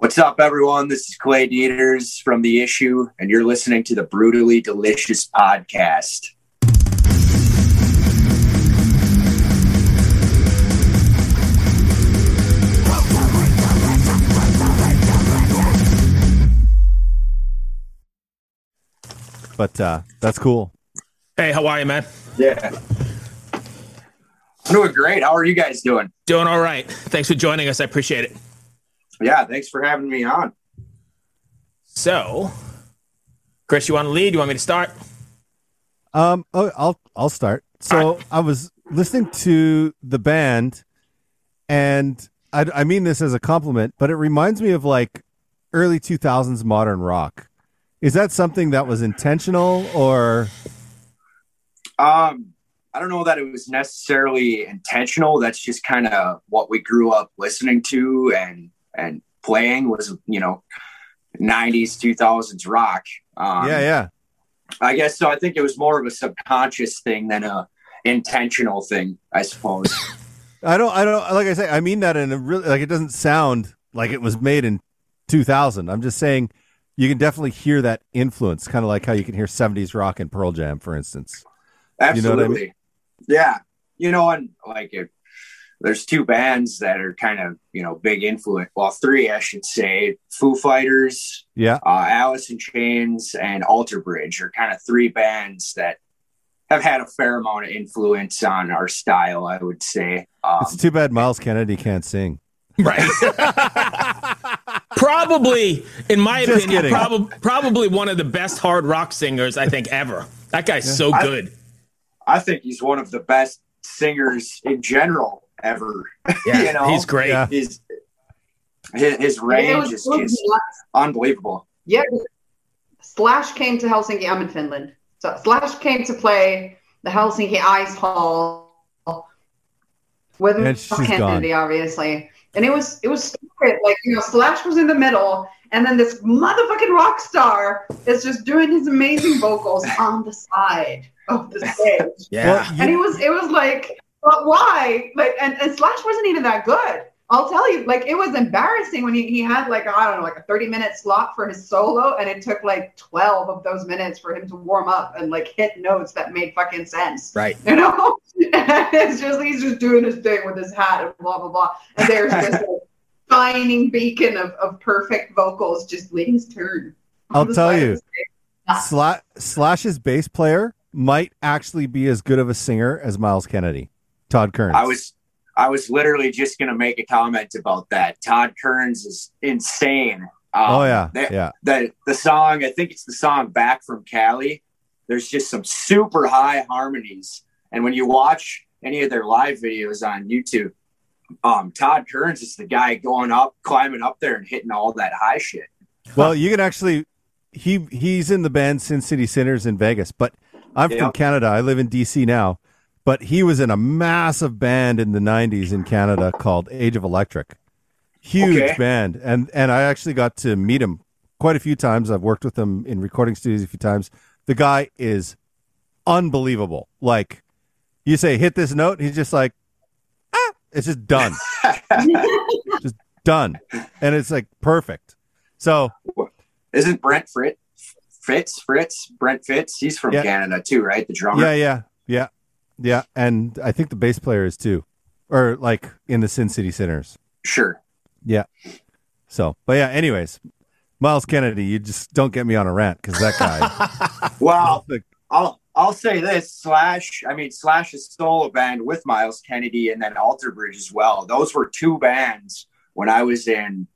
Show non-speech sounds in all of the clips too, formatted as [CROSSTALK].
What's up, everyone? This is Clay Deters from The Issue, and you're listening to the Brutally Delicious Podcast. But uh, that's cool. Hey, how are you, man? Yeah. I'm doing great. How are you guys doing? Doing all right. Thanks for joining us. I appreciate it. Yeah, thanks for having me on. So, Chris, you want to lead? You want me to start? Um, oh, I'll I'll start. So right. I was listening to the band, and I, I mean this as a compliment, but it reminds me of like early two thousands modern rock. Is that something that was intentional or? Um, I don't know that it was necessarily intentional. That's just kind of what we grew up listening to and and playing was you know 90s 2000s rock. Um, yeah, yeah. I guess so. I think it was more of a subconscious thing than a intentional thing. I suppose. [LAUGHS] I don't. I don't. Like I say, I mean that in a really like it doesn't sound like it was made in 2000. I'm just saying you can definitely hear that influence, kind of like how you can hear 70s rock and Pearl Jam, for instance. Absolutely. You know I mean? Yeah. You know, and like it, there's two bands that are kind of, you know, big influence. Well, three, I should say. Foo Fighters, yeah, uh, Alice in Chains, and Alter Bridge are kind of three bands that have had a fair amount of influence on our style, I would say. Um, it's too bad Myles Kennedy can't sing. Right. [LAUGHS] probably, in my Just opinion, kidding. prob- probably one of the best hard rock singers I think ever. That guy's so I- good. I think he's one of the best singers in general ever. [LAUGHS] Yeah, you know, he's great. Yeah. his his, his range is just unbelievable. Yeah, Slash came to Helsinki. I'm in Finland. So Slash came to play the Helsinki Ice Hall with And Miles she's Kennedy, obviously. And it was it was stupid. Like you know, Slash was in the middle, and then this motherfucking rock star is just doing his amazing vocals on the side of the stage. Yeah. Well, And it was it was like, but why? Like, and, and Slash wasn't even that good. I'll tell you, like, it was embarrassing when he, he had like I don't know, like a thirty minute slot for his solo, and it took like twelve of those minutes for him to warm up and like hit notes that made fucking sense. right. You know, [LAUGHS] it's just he's just doing his thing with his hat and blah blah blah, and there's this [LAUGHS] like, shining beacon of, of perfect vocals just waiting his turn. I'll tell you. the stage. Sla- Slash's bass player might actually be as good of a singer as Myles Kennedy, Todd Kerns. I was I was literally just gonna make a comment about that. Todd Kerns is insane. Um, Oh yeah, the, yeah. the the song I think it's the song "Back from Cali." There's just some super high harmonies, and when you watch any of their live videos on YouTube, um, Todd Kerns is the guy going up, climbing up there, and hitting all that high shit. [LAUGHS] Well, you can actually he he's in the band Sin City Sinners in Vegas, but I'm from Canada. I live in DC now, but he was in a massive band in the 90s in Canada called Age of Electric. Huge Okay. band. And and I actually got to meet him quite a few times. I've worked with him in recording studios a few times. The guy is unbelievable. Like you say hit this note, he's just like ah, it's just done. [LAUGHS] just done. And it's like perfect. So Isn't Brent Fritz? Fitz, Fritz, Brent Fitz. He's from Yeah. Canada too, right? The drummer. Yeah, yeah, yeah, yeah. And I think the bass player is too, or like in the Sin City Sinners. Sure. Yeah. So, but yeah. Anyways, Myles Kennedy, you just don't get me on a rant because that guy. [LAUGHS] Well, [LAUGHS] the- I'll I'll say this: Slash. I mean, Slash's solo band with Myles Kennedy and then Alter Bridge as well. Those were two bands when I was in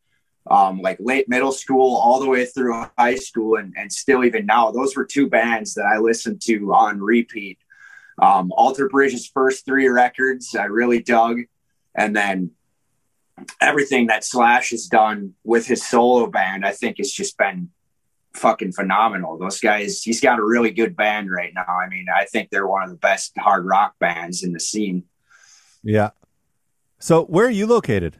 um, like late middle school, all the way through high school, and and still even now. Those were two bands that I listened to on repeat. Um, Alter Bridge's first three records I really dug, and then everything that Slash has done with his solo band, I think, has just been fucking phenomenal. Those guys, he's got a really good band right now. I mean, I think they're one of the best hard rock bands in the scene. yeah. So, where are you located?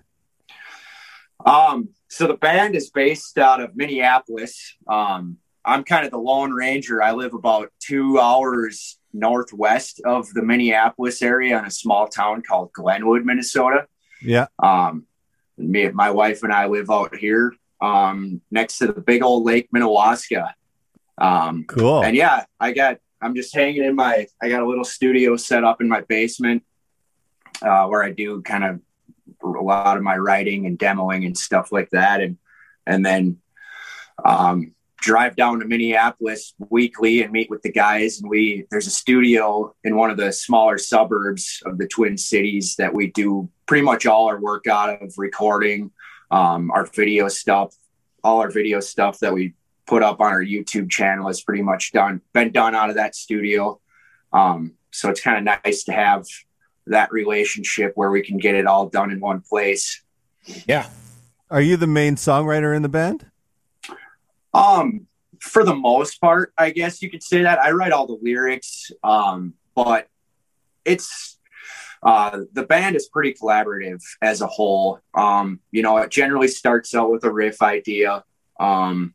Um, so the band is based out of Minneapolis. Um, I'm kind of the Lone Ranger. I live about two hours northwest of the Minneapolis area in a small town called Glenwood, Minnesota. Yeah. Um, me, my wife and I live out here. um, next to the big old Lake Minnewaska. Um, Cool. and yeah, I got, I'm just hanging in my, I got a little studio set up in my basement uh, where I do kind of a lot of my writing and demoing and stuff like that. And, and then um, drive down to Minneapolis weekly and meet with the guys. And we, there's a studio in one of the smaller suburbs of the Twin Cities that we do pretty much all our work out of recording, um, our video stuff, all our video stuff that we put up on our YouTube channel is pretty much done, been done out of that studio. Um, so it's kind of nice to have that relationship where we can get it all done in one place. Yeah. Are you the main songwriter in the band? Um, for the most part, I guess you could say that. I write all the lyrics, um, but it's uh, the band is pretty collaborative as a whole. Um, you know, it generally starts out with a riff idea, um,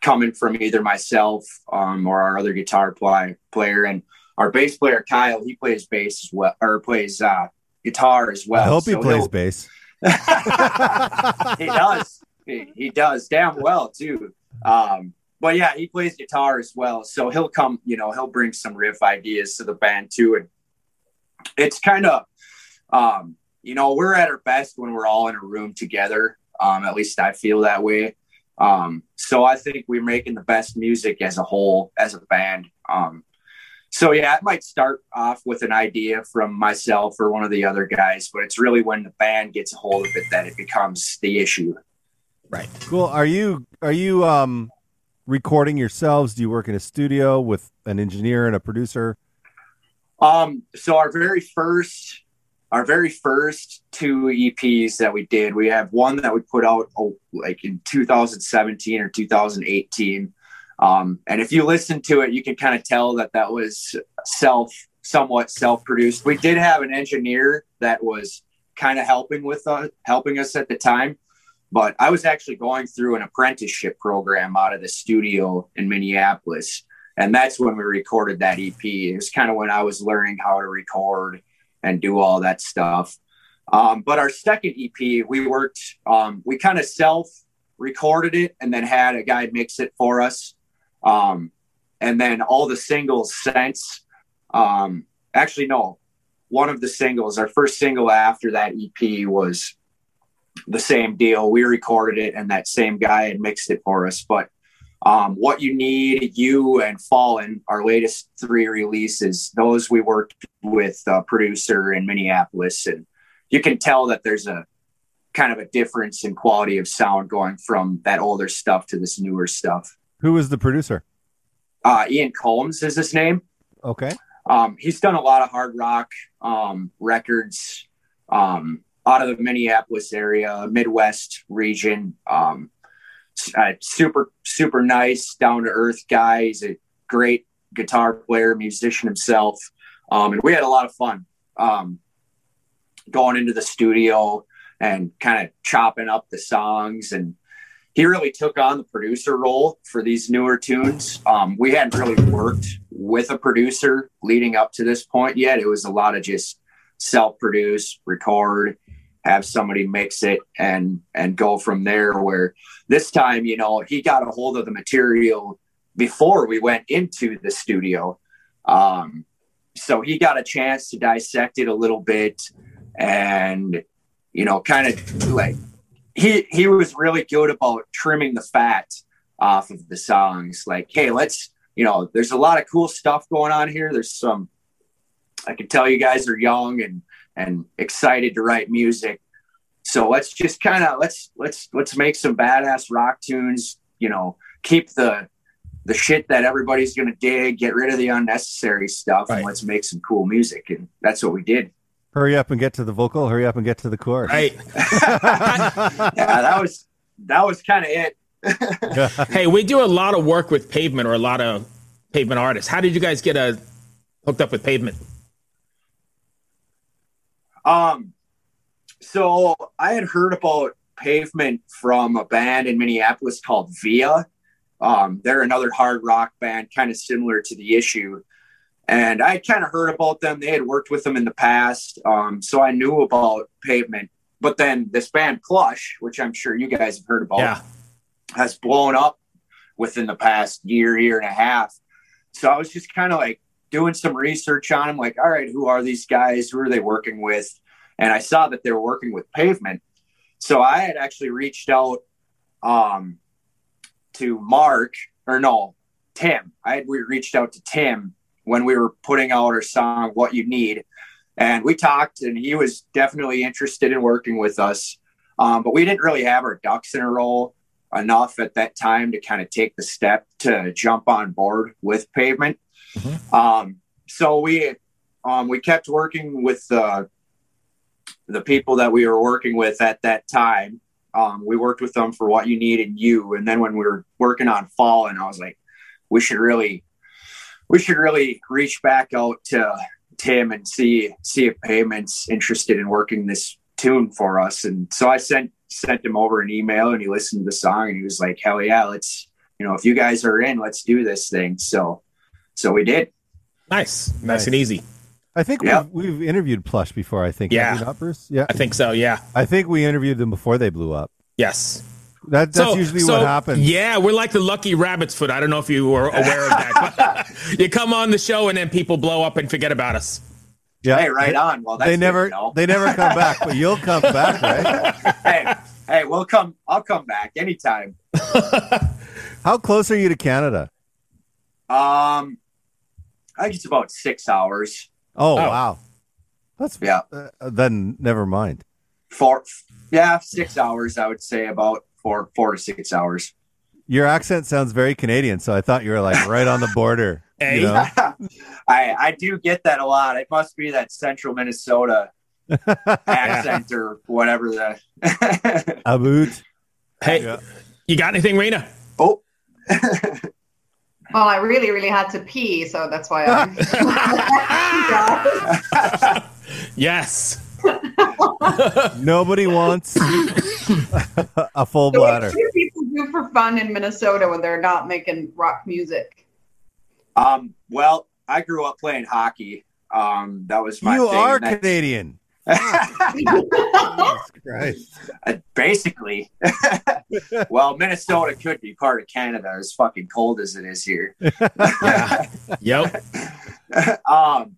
coming from either myself um, or our other guitar play, player, and our bass player Kyle. He plays bass as well, or plays uh, guitar as well. I hope he So plays he'll- bass. [LAUGHS] he does. He, he does damn well too. Um, but yeah, he plays guitar as well. So he'll come, you know, he'll bring some riff ideas to the band too. And it's kind of, um, you know, we're at our best when we're all in a room together. Um, at least I feel that way. Um, so I think we're making the best music as a whole, as a band. Um, so yeah, it might start off with an idea from myself or one of the other guys, but it's really when the band gets a hold of it that it becomes the issue. Right. Cool. Are you are you um recording yourselves? Do you work in a studio with an engineer and a producer? Um, so our very first, our very first two EPs that we did, we have one that we put out oh, like in 2017 or 2018. Um, and if you listen to it, you can kind of tell that that was self, somewhat self-produced. We did have an engineer that was kind of helping with us, helping us at the time. But I was actually going through an apprenticeship program out of the studio in Minneapolis and that's when we recorded that EP. It was kind of when I was learning how to record and do all that stuff. Um, but our second EP, we worked, um, we kind of self recorded it and then had a guy mix it for us. Um, and then all the singles since, um, actually, no, one of the singles, our first single after that EP was the same deal. We recorded it and that same guy had mixed it for us. But um, what you need you and Fallin' our latest three releases those we worked with a producer in minneapolis and you can tell that there's a kind of a difference in quality of sound going from that older stuff to this newer stuff Who was the producer? uh, ian combs is his name Okay. um, he's done a lot of hard rock um, records um, out of the Minneapolis area, Midwest region. Um, uh, super, super nice, down to earth guy. He's a great guitar player, musician himself. Um, and we had a lot of fun um, going into the studio and kind of chopping up the songs. And he really took on the producer role for these newer tunes. Um, we hadn't really worked with a producer leading up to this point yet. It was a lot of just self-produce, record, have somebody mix it, and and go from there. Where this time, you know, he got a hold of the material before we went into the studio. Um, so he got a chance to dissect it a little bit and you know kind of like he he was really good about trimming the fat off of the songs like hey let's you know there's a lot of cool stuff going on here there's some i can tell you guys are young and and excited to write music so let's just kind of let's let's let's make some badass rock tunes you know keep the the shit that everybody's gonna dig get rid of the unnecessary stuff Right. and let's make some cool music and that's what we did Hurry up and get to the vocal. Hurry up and get to the chorus. Right. [LAUGHS] [LAUGHS] yeah that was that was kind of it [LAUGHS] hey, we do a lot of work with Pavement or a lot of Pavement artists. How did you guys get uh, hooked up with Pavement? Um, so I had heard about Pavement from a band in Minneapolis called Via. Um, they're another hard rock band, kind of similar to the issue. And I kind of heard about them. They had worked with them in the past. Um, so I knew about Pavement. But then this band Plush, which I'm sure you guys have heard about, Yeah. has blown up within the past year, year and a half. So I was just kind of like doing some research on them, like, all right, who are these guys? Who are they working with? And I saw that they were working with Pavement. So I had actually reached out um, to Mark, or no, Tim. I had we reached out to Tim when we were putting out our song "What You Need," and we talked, and he was definitely interested in working with us. Um, but we didn't really have our ducks in a row enough at that time to kind of take the step to jump on board with Pavement. Um, so we um, we kept working with the the people that we were working with at that time. Um, we worked with them for what you need and you, and then when we were working on Fall, and I was like, we should really we should really reach back out to Tim and see see if Pavement's interested in working this tune for us. And so I sent sent him over an email and he listened to the song and he was like, Hell yeah, let's you know, if you guys are in, let's do this thing. So so we did. Nice. Nice, nice. and easy. I think yep. we've, we've, interviewed Plush before. I think. Yeah. Not, Bruce? Yeah. I think so. Yeah. I think we interviewed them before they blew up. Yes. That, that's so, usually so, what happens. Yeah, we're like the lucky rabbit's foot. I don't know if you were aware of that. [LAUGHS] you come on the show and then people blow up and forget about us. Yeah. Hey, right on. Well, they never they never come back, but you'll come [LAUGHS] back, right? hey, hey, we'll come. I'll come back anytime. [LAUGHS] How close are you to Canada? Um, I think it's about six hours. Oh, oh. wow, that's yeah. Uh, then never mind. Four, yeah, six hours. I would say about four, four to six hours. Your accent sounds very Canadian, so I thought you were like right on the border. Hey. [LAUGHS] You know? [LAUGHS] I I do get that a lot. It must be that central Minnesota [LAUGHS] accent or whatever the About. Hey, yeah. you got anything, Rena? Oh. Well, I really, really had to pee, so that's why I'm. [LAUGHS] [LAUGHS] yes. [LAUGHS] Nobody wants a full so bladder. What do people do for fun in Minnesota when they're not making rock music? Um, well, I grew up playing hockey. Um, that was my. You thing. are Canadian. Christ. [LAUGHS] Uh, basically. [LAUGHS] well, Minnesota could be part of Canada, as fucking cold as it is here. [LAUGHS] yeah. Yep. um,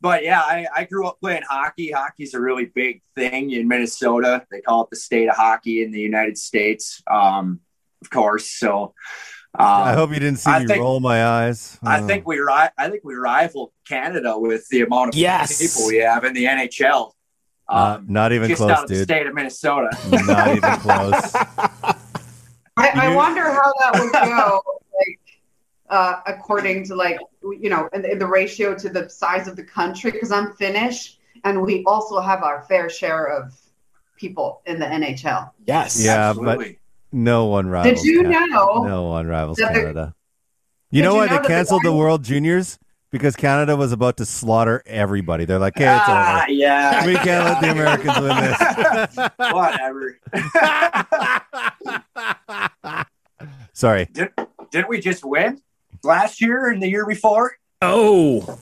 but yeah, I, I grew up playing hockey. Hockey's a really big thing in Minnesota. They call it the state of hockey in the United States, um, of course. So um, I hope you didn't see I me think, roll my eyes. I think we ri- I think we rival Canada with the amount of yes. people we have in the NHL. Um, not even just close, out of dude. the state of Minnesota. Not even close. [LAUGHS] I, I wonder how that would go, like uh, according to like you know, in the, in the ratio to the size of the country. Because I'm Finnish, and we also have our fair share of people in the NHL. Yes, yeah, Absolutely. but no one rivals. Did you Canada. know? No one rivals Canada. You know why you know they canceled the, the World Juniors? Because Canada was about to slaughter everybody. They're like, "Hey, it's ah, over. Yeah, we can't let the Americans win this." [LAUGHS] Whatever. [LAUGHS] Sorry. Did, didn't we just win last year and the year before? Oh,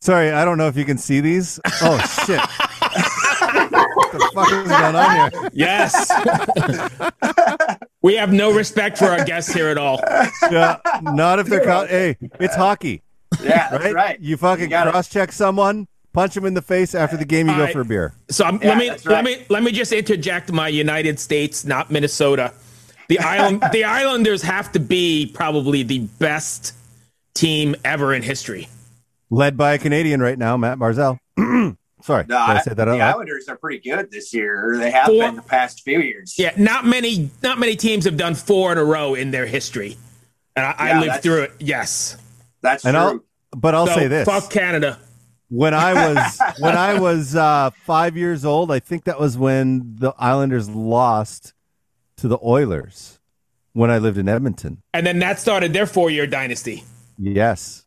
sorry. I don't know if you can see these. Oh shit. what the fuck is going on here? Yes. we have no respect for our guests here at all. Yeah, not if they're caught. Hey, it's hockey. Yeah, [LAUGHS] right? right. You fucking you cross check someone, punch him in the face after the game. You go for a beer. So um, yeah, let me right. let me let me just interject my United States, not Minnesota. The [LAUGHS] island the Islanders have to be probably the best team ever in history. Led by a Canadian right now, Matt Barzal. [CLEARS THROAT] Sorry, no, I said that. The Islanders are pretty good this year. They have four, been the past few years. Yeah, not many not many teams have done four in a row in their history, and I, yeah, I lived through it. Yes, that's and true. I'll, but I'll so, say this: fuck Canada. When I [LAUGHS] was when I was uh, five years old, I think that was when the Islanders lost to the Oilers when I lived in Edmonton, and then that started their four-year dynasty. Yes.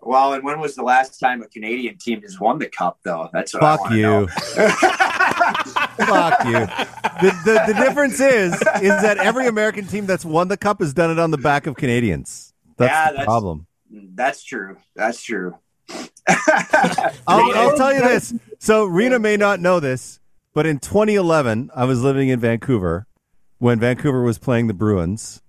Well, and when was the last time a Canadian team has won the cup, though? That's what Fuck you. [LAUGHS] [LAUGHS] Fuck you. The, the, the difference is is that every American team that's won the cup has done it on the back of Canadians. That's yeah, the that's, problem. That's true. That's true. [LAUGHS] I'll, I'll tell you this. So Rena may not know this, but in 2011, I was living in Vancouver, when Vancouver was playing the Bruins,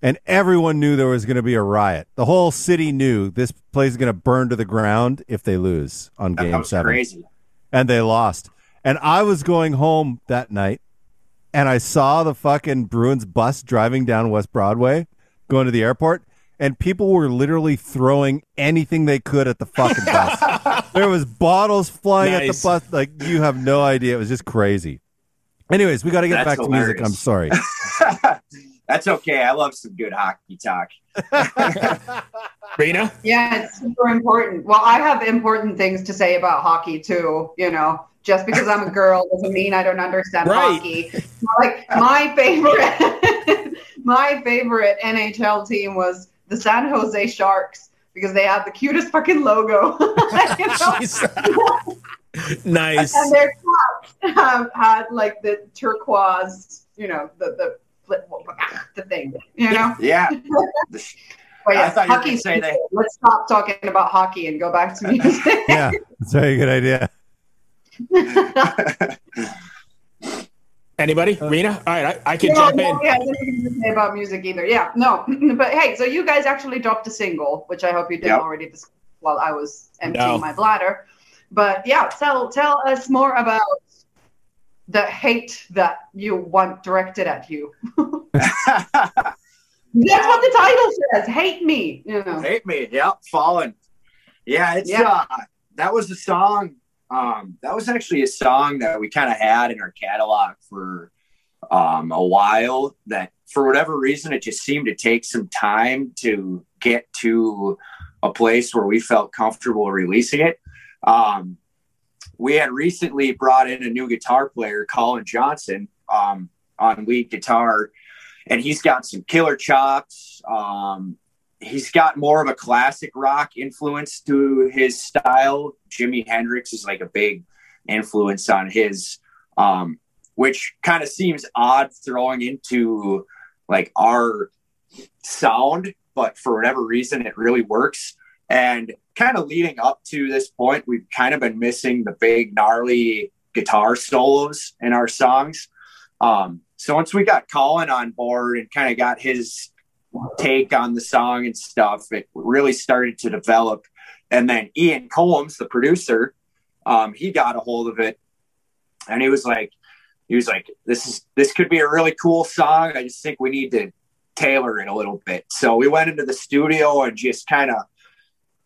and everyone knew there was going to be a riot. The whole city knew this place is going to burn to the ground if they lose on That Game was Seven, crazy. and they lost. And I was going home that night, and I saw the fucking Bruins bus driving down West Broadway, going to the airport, and people were literally throwing anything they could at the fucking [LAUGHS] bus. there was bottles flying at the bus, like you have no idea. It was just crazy. Anyways, we got to get That's back to music. I'm sorry. [LAUGHS] That's okay. I love some good hockey talk. [LAUGHS] Rena? Yeah, it's super important. Well, I have important things to say about hockey too. You know, just because I'm a girl doesn't mean I don't understand Right. hockey. Like my favorite, my favorite NHL team was the San Jose Sharks because they have the cutest fucking logo. [LAUGHS] You know? [LAUGHS] Jeez. nice. and their caps have had like the turquoise, you know, the the flip, the thing, you know. Yeah. [LAUGHS] But I yeah, thought you hockey. gonna say that- Let's stop talking about hockey and go back to music. yeah, it's a very good idea. Anybody? Rena? All right, I, I can Yeah, jump no, in. Yeah, I didn't even say about music either. Yeah, no, [LAUGHS] but hey, so you guys actually dropped a single, which I hope you didn't Yep. already discuss while I was emptying No. my bladder. But yeah, tell tell us more about the hate that you want directed at you. [LAUGHS] That's what the title says. Hate me. You know. Hate me. Yep. Fallin'. Yeah. It's, Yeah. uh, that was the song. Um, that was actually a song that we kind of had in our catalog for um, a while that for whatever reason, it just seemed to take some time to get to a place where we felt comfortable releasing it. Um, we had recently brought in a new guitar player, Colin Johnson, um, on lead guitar, and he's got some killer chops. Um, he's got more of a classic rock influence to his style. Jimi Hendrix is like a big influence on his, um, which kind of seems odd throwing into like our sound, but for whatever reason, it really works. And kind of leading up to this point, we've kind of been missing the big, gnarly guitar solos in our songs. Um, so once we got Colin on board and kind of got his take on the song and stuff, it really started to develop. And then Ian Combs, the producer, um, he got a hold of it and he was like, he was like, this is, this could be a really cool song. I just think we need to tailor it a little bit. So we went into the studio and just kind of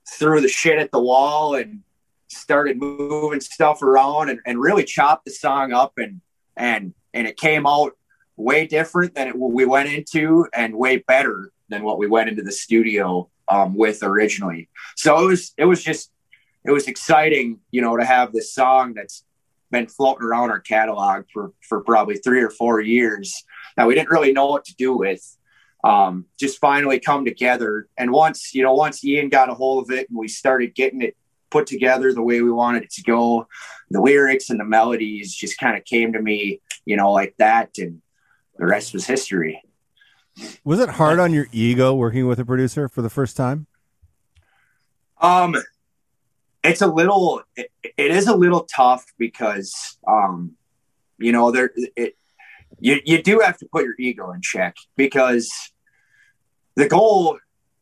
threw the shit at the wall and started moving stuff around and, and really chopped the song up and, and, and it came out way different than it, we went into and way better than what we went into the studio um, with originally. So it was, it was just, it was exciting, you know, to have this song that's been floating around our catalog for, for probably three or four years that we didn't really know what to do with. Um, just finally come together. And once, you know, once Ian got a hold of it and we started getting it put together the way we wanted it to go, the lyrics and the melodies just kind of came to me, you know, like that. And the rest was history. Was it hard on your ego working with a producer for the first time? Um, it's a little, it, it is a little tough because, um, you know, there, it, you, you do have to put your ego in check because the goal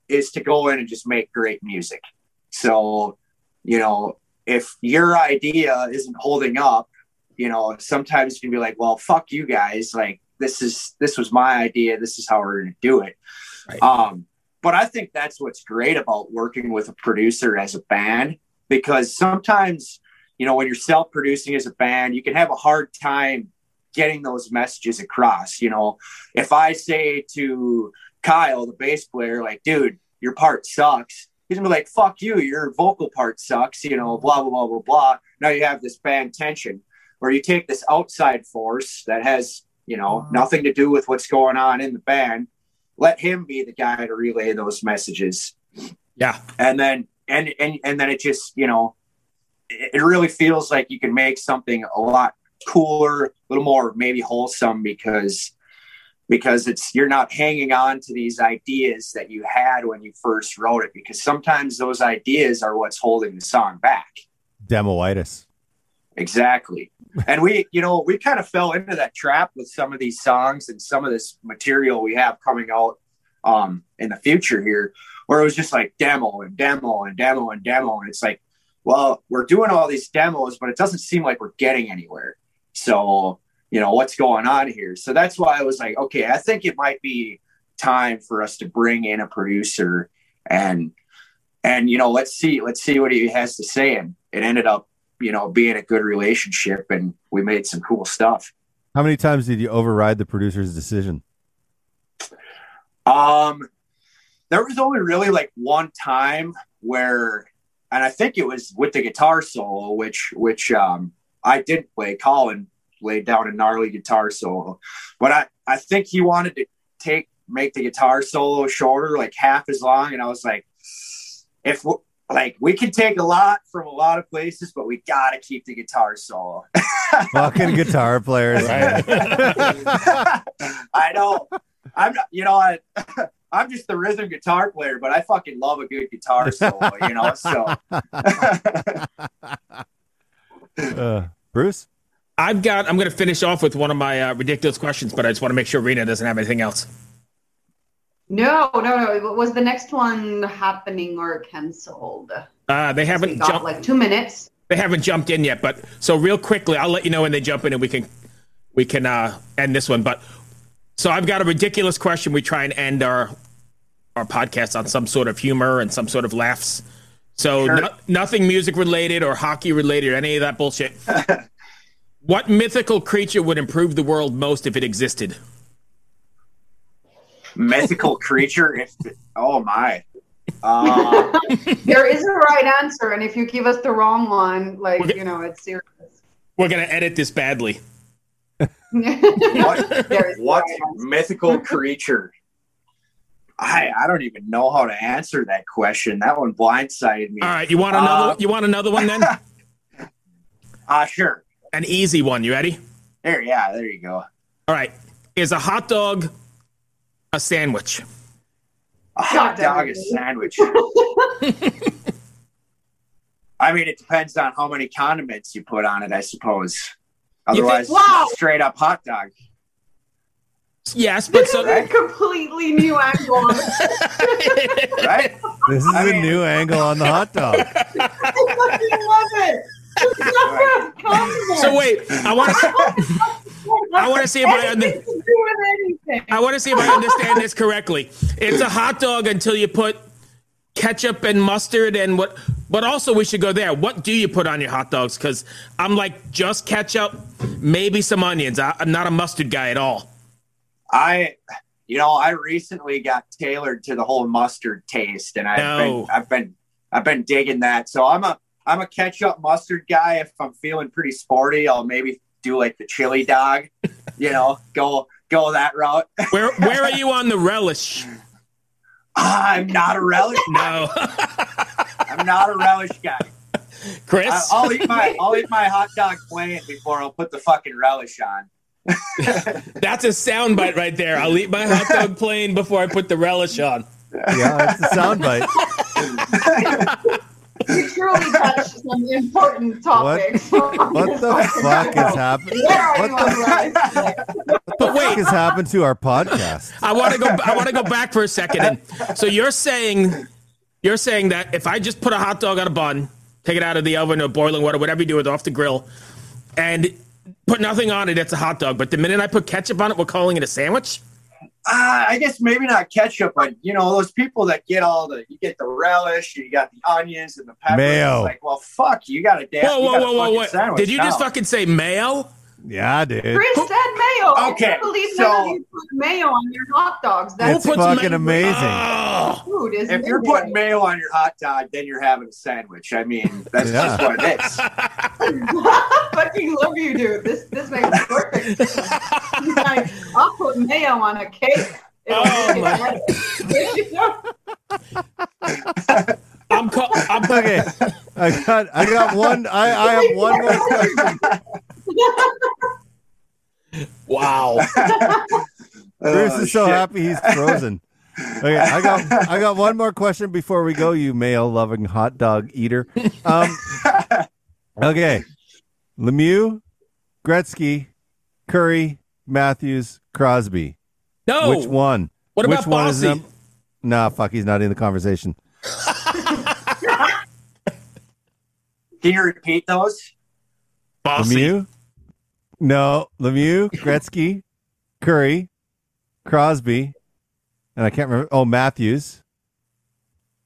is to go in and just make great music. So, you know, if your idea isn't holding up, you know, sometimes you can be like, well, fuck you guys. Like, this is, this was my idea. This is how we're going to do it. Right. Um, but I think that's what's great about working with a producer as a band because sometimes, you know, when you're self producing as a band, you can have a hard time getting those messages across. You know, if I say to Kyle, the bass player, like, dude, your part sucks, he's gonna be like, fuck you, your vocal part sucks, you know, blah, blah, blah, blah, blah. Now you have this band tension where you take this outside force that has, you know, uh-huh. nothing to do with what's going on in the band, let him be the guy to relay those messages Yeah. and then and and and then it just you know it, it really feels like you can make something a lot cooler a little more maybe wholesome because because it's you're not hanging on to these ideas that you had when you first wrote it because sometimes those ideas are what's holding the song back Demoitis. Exactly. And we, you know, we kind of fell into that trap with some of these songs and some of this material we have coming out um, in the future here, where it was just like demo and demo and demo and demo. And it's like, well, we're doing all these demos, but it doesn't seem like we're getting anywhere. So, you know, what's going on here? So that's why I was like, okay, I think it might be time for us to bring in a producer and and you know let's see let's see what he has to say and it ended up you know being a good relationship and we made some cool stuff How many times did you override the producer's decision? um there was only really like one time where and i think it was with the guitar solo which which um i did play colin laid down a gnarly guitar solo but i i think he wanted to take make the guitar solo shorter like half as long and i was like if like we can take a lot from a lot of places but we gotta keep the guitar solo Fucking guitar players. [LAUGHS] Right. I know. I'm not, you know, I, [LAUGHS] I'm just the rhythm guitar player, but I fucking love a good guitar solo, you know. So [LAUGHS] Uh, Bruce? I've got. I'm going to finish off with one of my uh, ridiculous questions, but I just want to make sure Rena doesn't have anything else. No, no, no. Was the next one happening or canceled? Uh, they haven't got jumped. like two minutes. They haven't jumped in yet, but so real quickly, I'll let you know when they jump in, and we can we can uh, end this one. But so I've got a ridiculous question. We try and end our our podcast on some sort of humor and some sort of laughs. So Sure. no, nothing music related or hockey related or any of that bullshit. [LAUGHS] what mythical creature would improve the world most if it existed? Mythical [LAUGHS] creature. If oh my, uh, [LAUGHS] There is a right answer, and if you give us the wrong one, like Okay. you know, it's serious. We're gonna edit this badly. what [LAUGHS] There is a what mythical creature? I I don't even know how to answer that question. That one blindsided me. All right, you want another? Uh, you want another one then? Ah, sure. An easy one. You ready? There, yeah, there you go. All right. Is a hot dog a sandwich? A hot damn dog it. is sandwich. [LAUGHS] I mean, it depends on how many condiments you put on it, I suppose. think- Otherwise, Wow. it's a straight up hot dog. Yes, but This so is a completely new angle. on it. [LAUGHS] Right? This is I a mean- new angle on the hot dog. [LAUGHS] I fucking love it. It's not a so wait. I want to. I wanna see if I under- Anything to do with anything. I want to see if I understand this correctly. It's a hot dog until you put ketchup and mustard and what. But also, we should go there. What do you put on your hot dogs? Because I'm like just ketchup, maybe some onions. I, I'm not a mustard guy at all. I, you know, I recently got tailored to the whole mustard taste, and I've No. been, I've been, I've been digging that. So I'm a, I'm a ketchup mustard guy. If I'm feeling pretty sporty, I'll maybe do like the chili dog. You know, go go that route. [LAUGHS] Where Where are you on the relish? Ah, I'm not a relish. No, I'm not a relish guy. Chris. I'll eat my I'll eat my hot dog plain before I'll put the fucking relish on. [LAUGHS] That's a soundbite right there. I'll eat my hot dog plain before I put the relish on. Yeah, it's a soundbite. [LAUGHS] You truly touched some important topics. What the [LAUGHS] fuck is happening? Where are What the the fuck has happened to our podcast? I want to go. I want to go back for a second. And so you're saying, you're saying that if I just put a hot dog on a bun, take it out of the oven or boiling water, whatever you do with it off the grill, and put nothing on it, it's a hot dog. But the minute I put ketchup on it, we're calling it a sandwich. Uh, I guess maybe not ketchup, but you know those people that get all the you get the relish, you got the onions and the peppers. Mayo. It's like, well, fuck, you got to damn. Whoa, whoa, whoa, whoa, whoa! Did you just fucking say mayo? Yeah, dude. Chris said mayo. I Okay, can't believe so- none of you put mayo on your hot dogs. That's It's puts fucking ma- amazing. Oh. food, isn't If you're it? putting mayo on your hot dog, then you're having a sandwich. I mean, that's Yeah. just what it is. [LAUGHS] [LAUGHS] fucking love you, dude. This this makes perfect sense. like, I'll put mayo on a cake. [LAUGHS] Oh, make. I'm, call- I'm Okay, I got, I got one. I, I have one more question. wow. Bruce Oh, is so shit. happy he's frozen. Okay, I got, I got one more question before we go. You male loving hot dog eater. Um, [LAUGHS] okay, Lemieux, Gretzky, Kurri, Matthews, Crosby. No. Which one? What Which about one is Bossy? them? Nah, fuck, he's not in the conversation. [LAUGHS] Can you repeat those? Bossy. Lemieux? No, Lemieux, Gretzky, Kurri, Crosby, and I can't remember. Oh, Matthews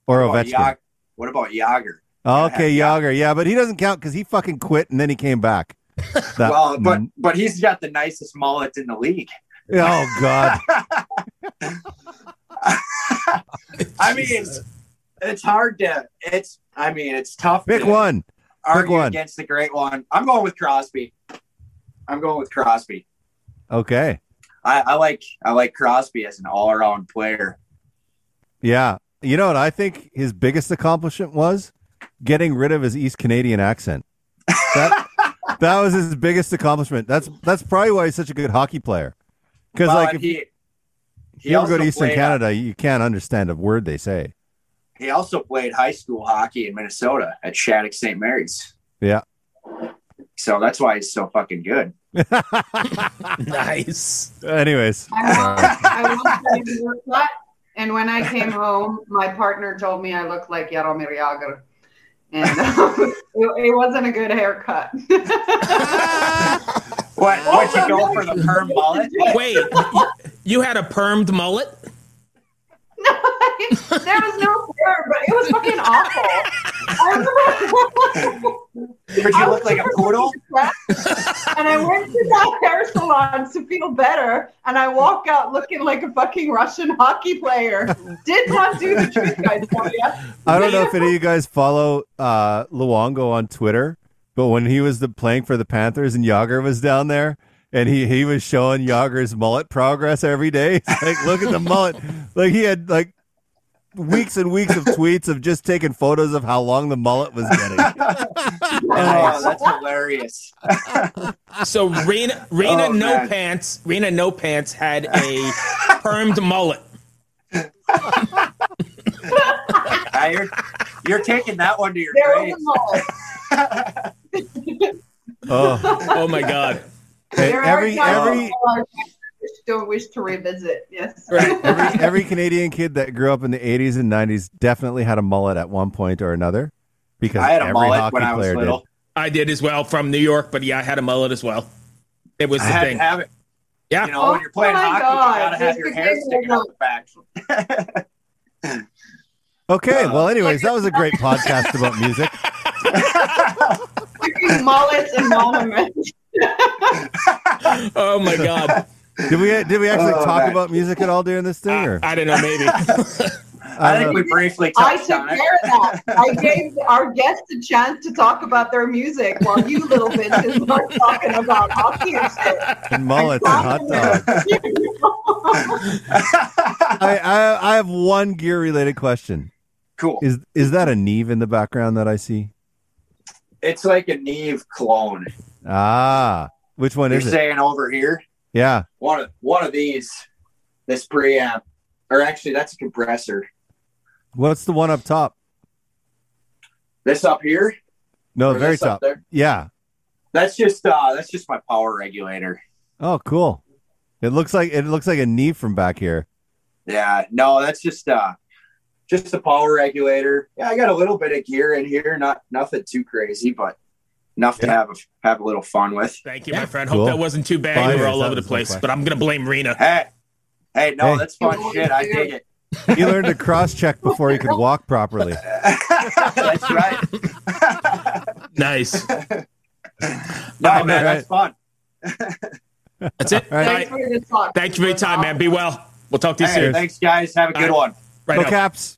or What Ovechkin. Yag- What about Jagr? Oh, okay, Jagr. Yeah, but he doesn't count because he fucking quit and then he came back. [LAUGHS] Well, but but he's got the nicest mullet in the league. oh god, [LAUGHS] I mean, it's, it's hard to. It's. I mean, it's tough. pick to one. Argue one. against the great one. I'm going with Crosby. I'm going with Crosby. Okay, I, I like I like Crosby as an all around player. yeah. You know what I think his biggest accomplishment was getting rid of his East Canadian accent. That [LAUGHS] that was his biggest accomplishment. That's that's probably why he's such a good hockey player. Because Well, like if he he you ever go to Eastern uh, Canada, you can't understand a word they say. he also played high school hockey in Minnesota at Shattuck St. Mary's. Yeah. So that's why he's so fucking good. [LAUGHS] Nice. Anyways, I, I once had a haircut, and when I came home, my partner told me I looked like Jaromir Jagr. And um, [LAUGHS] it, it wasn't a good haircut. [LAUGHS] What? Would you go for the perm mullet? Wait, you, you had a permed mullet? No, there was no hair, but it was fucking awful. I remember- Would you look like a poodle? and I went to that hair salon to feel better, and I walk out looking like a fucking Russian hockey player. Did not do the trick, guys. tell ya. I don't know if any of you guys follow uh, Luongo on Twitter, but when he was the, playing for the Panthers and Jagr was down there, and he, he was showing Jagr's mullet progress every day. [LAUGHS] Like, look at the mullet. Like he had like weeks and weeks of tweets of just taking photos of how long the mullet was getting. [LAUGHS] Oh, that's hilarious. [LAUGHS] So Rena, Rena Oh, No man. Pants, Rena No Pants had a permed mullet. Ah, you're, you're taking that one to your There grave. was a mole. Oh, Oh my god. Hey, There every times every when I don't wish to revisit. Yes. Right. every [LAUGHS] every Canadian kid that grew up in the 80s and 90s definitely had a mullet at one point or another because I had a every mullet hockey when I was player little. did. I did as well from New York, but yeah, I had a mullet as well. It was I the had thing. to have it. Yeah. You know, when you're playing Oh my hockey, God. you gotta have Just your hair sticking out the back. [LAUGHS] Okay, Uh, well, anyways, that was a great [LAUGHS] podcast about music. Fucking Mullets and monuments. Oh my god. [LAUGHS] Did we did we actually Oh, talk man. about music at all during this thing? I, Or I don't know, maybe. [LAUGHS] [LAUGHS] I think we briefly I touched took on it. care of that. I gave our guests a chance to talk about their music while you little bitches start talking about hockey and shit. and mullets and hot dogs. I, I I have one gear related question. cool. Is is that a Neve in the background that I see? It's like a Neve clone. Ah, which one You're is it? saying over here, Yeah. one of one of these, this preamp, or actually that's a compressor. What's the one up top? This up here, No, or the very top. there. Yeah. That's just uh, that's just my power regulator. Oh, cool. It looks like it looks like a knee from back here. Yeah, no, that's just uh, just a power regulator. Yeah, I got a little bit of gear in here, not nothing too crazy, but enough to have a, have a little fun with. Thank you, Yeah. my friend. Cool. Hope that wasn't too bad. Fine, you were all over the place, but I'm gonna blame Rena. Hey, hey, no, Hey. that's fun shit. I dig it. He learned to cross check before he could walk properly. [LAUGHS] that's right. [LAUGHS] Nice. [LAUGHS] no, All man, right. that's fun. That's it. All right. All Thanks right. for the talk. Thank you for your time, man. Be well. We'll talk to you Hey, soon. thanks, guys. Have a good All one. Right Go on. Caps.